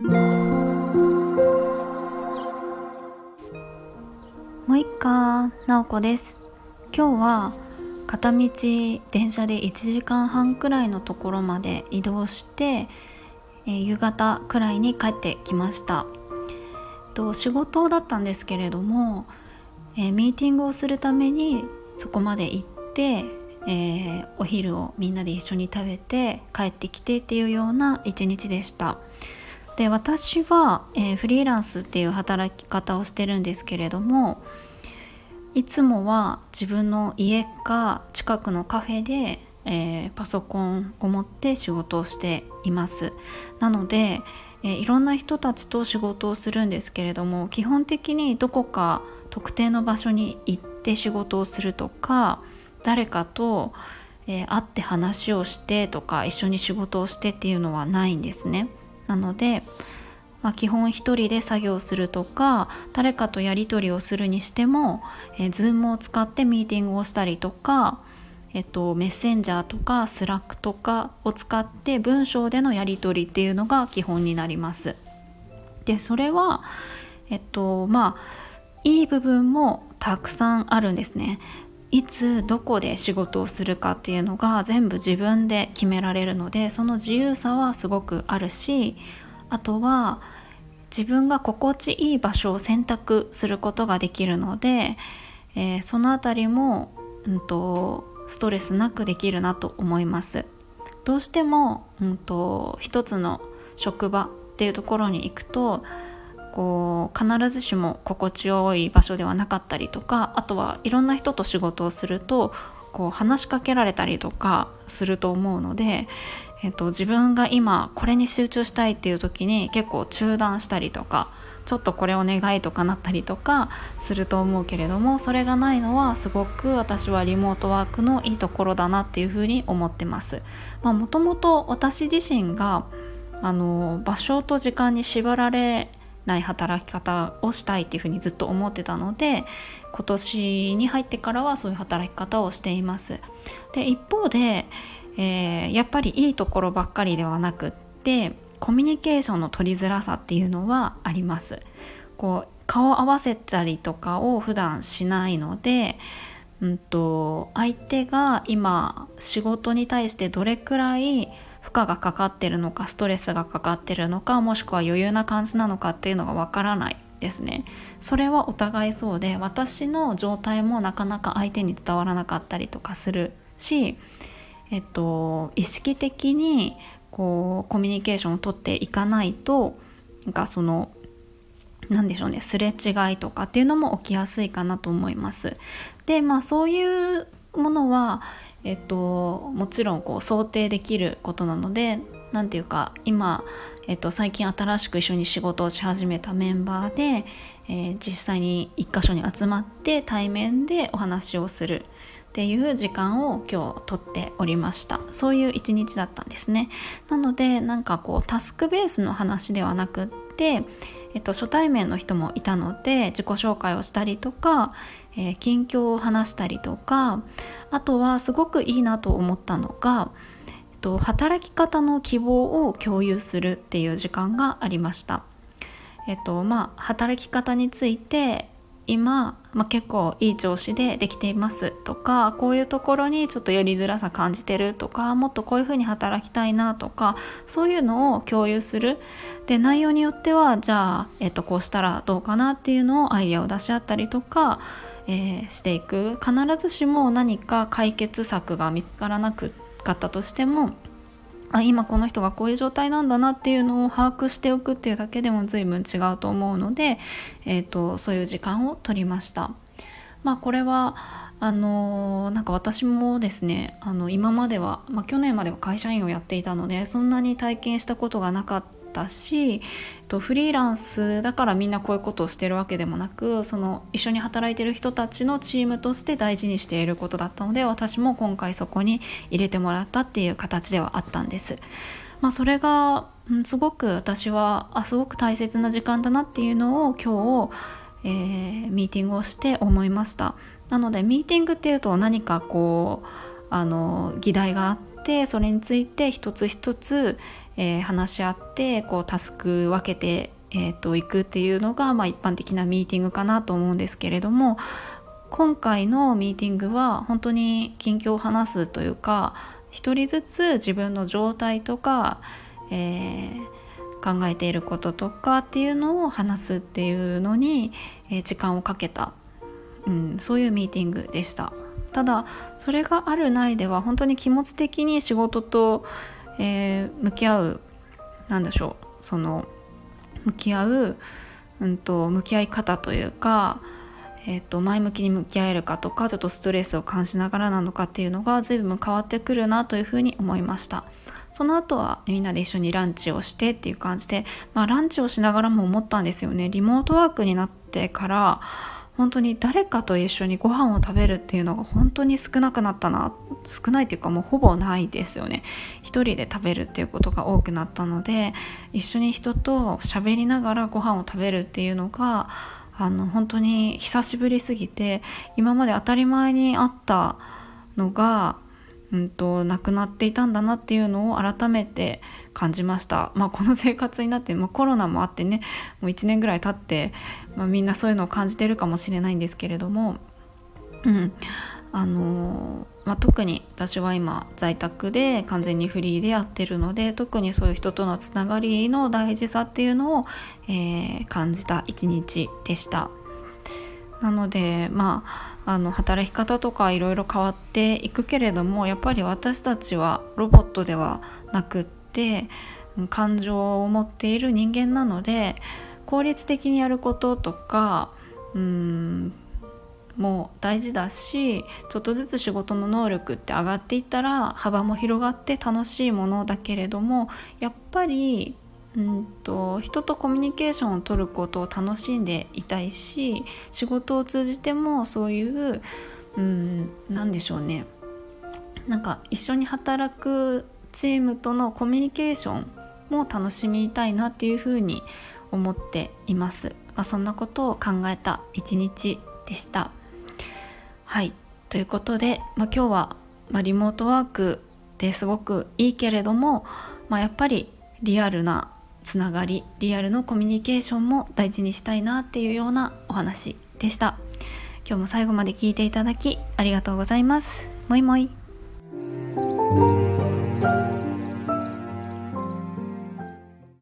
もう一回なおこです。今日は片道電車で1時間半くらいのところまで移動して、えー、夕方くらいに帰ってきました。と仕事だったんですけれども、えー、ミーティングをするためにそこまで行って、えー、お昼をみんなで一緒に食べて帰ってきてっていうような一日でした。で私は、えー、フリーランスっていう働き方をしてるんですけれどもいつもは自分の家か近くのカフェで、えー、パソコンを持って仕事をしていますなので、えー、いろんな人たちと仕事をするんですけれども基本的にどこか特定の場所に行って仕事をするとか誰かと、えー、会って話をしてとか一緒に仕事をしてっていうのはないんですね。なので、まあ、基本一人で作業するとか誰かとやり取りをするにしても、えー、Zoom を使ってミーティングをしたりとか、えっと、メッセンジャーとかスラックとかを使って文章でのやり取りっていうのが基本になります。でそれはえっとまあいい部分もたくさんあるんですね。いつどこで仕事をするかっていうのが全部自分で決められるのでその自由さはすごくあるしあとは自分が心地いい場所を選択することができるので、えー、その辺りも、うんと、ストレスなくできるなと思います。どうしても、うんと一つの職場っていうところに行くとこう必ずしも心地よい場所ではなかったりとかあとはいろんな人と仕事をするとこう話しかけられたりとかすると思うので、えっと、自分が今これに集中したいっていう時に結構中断したりとかちょっとこれお願いとかなったりとかすると思うけれどもそれがないのはすごく私はリモートワークのいいところだなっていうふうに思ってます。もともと私自身があの場所と時間に縛られない働き方をしたいっていうふうにずっと思ってたので今年に入ってからはそういう働き方をしています。で一方で、えー、やっぱりいいところばっかりではなくってコミュニケーションの取りづらさっていうのはあります。こう顔を合わせたりとかを普段しないので、うんと、相手が今仕事に対してどれくらい負荷がかかってるのかストレスがかかってるのかもしくは余裕な感じなのかっていうのがわからないですねそれはお互いそうで私の状態もなかなか相手に伝わらなかったりとかするしえっと意識的にこうコミュニケーションをとっていかないとなんかその何でしょうねすれ違いとかっていうのも起きやすいかなと思います。でまあそういうものはえっと、もちろんこう想定できることなので何ていうか今、えっと、最近新しく一緒に仕事をし始めたメンバーで、えー、実際に一箇所に集まって対面でお話をするっていう時間を今日とっておりました。そういう一日だったんですね。なのでなんかこうタスクベースの話ではなくってえっと、初対面の人もいたので自己紹介をしたりとか、えー、近況を話したりとかあとはすごくいいなと思ったのが、えっと、働き方の希望を共有するっていう時間がありました。えっとまあ、働き方について今、まあ、結構いい調子でできていますとかこういうところにちょっとやりづらさ感じてるとかもっとこういうふうに働きたいなとかそういうのを共有する。で内容によってはじゃあ、えっと、こうしたらどうかなっていうのをアイデアを出し合ったりとか、えー、していく。必ずしも何か解決策が見つからなかったとしてもあ今この人がこういう状態なんだなっていうのを把握しておくっていうだけでも随分違うと思うので、えーと、そういう時間を取りました。まあ、これはあのなんか私もですねあの今までは、まあ、去年までは会社員をやっていたのでそんなに体験したことがなかったしとフリーランスだからみんなこういうことをしてるわけでもなくその一緒に働いてる人たちのチームとして大事にしていることだったので私も今回そこに入れてもらったっていう形ではあったんです。まあ、それが、すごく私はあすごく大切な時間だなっていうのを今日、えー、ミーティングをして思いました。なのでミーティングっていうと何かこうあの議題があってそれについて一つ一つ、えー、話し合ってこうタスク分けて、えーと、いくっていうのが、まあ、一般的なミーティングかなと思うんですけれども今回のミーティングは本当に近況を話すというか一人ずつ自分の状態とか、えー、考えていることとかっていうのを話すっていうのに、えー、時間をかけた、うん、そういうミーティングでした。ただそれがあるないでは本当に気持ち的に仕事と、えー、向き合うなんでしょうその向き合う、うんと、向き合い方というか、えーと、前向きに向き合えるかとかちょっとストレスを感じながらなのかっていうのが随分変わってくるなというふうに思いました。その後はみんなで一緒にランチをしてっていう感じで、まあ、ランチをしながらも思ったんですよね。リモートワークになってから本当に誰かと一緒にご飯を食べるっていうのが本当に少なくなったな少ないっていうかもうほぼないですよね。一人で食べるっていうことが多くなったので一緒に人と喋りながらご飯を食べるっていうのがあの本当に久しぶりすぎて今まで当たり前にあったのがうんと、亡くなっていたんだなっていうのを改めて感じました、まあ、この生活になって、まあ、コロナもあってねもう1年ぐらい経って、まあ、みんなそういうのを感じてるかもしれないんですけれども、うんあのまあ、特に私は今在宅で完全にフリーでやってるので特にそういう人とのつながりの大事さっていうのを、えー、感じた一日でした。なのでまああの働き方とかいろいろ変わっていくけれどもやっぱり私たちはロボットではなくって感情を持っている人間なので効率的にやることとかうんも大事だしちょっとずつ仕事の能力って上がっていったら幅も広がって楽しいものだけれどもやっぱりうんと人とコミュニケーションを取ることを楽しんでいたいし仕事を通じてもそういううん何でしょうね。なんか一緒に働くチームとのコミュニケーションも楽しみたいなっていうふうに思っています、まあ、そんなことを考えた一日でした。はい。ということで、まあ、今日は、まあ、リモートワークですごくいいけれども、まあ、やっぱりリアルなつながりリアルのコミュニケーションも大事にしたいなっていうようなお話でした。今日も最後まで聞いていただきありがとうございます。もいもい。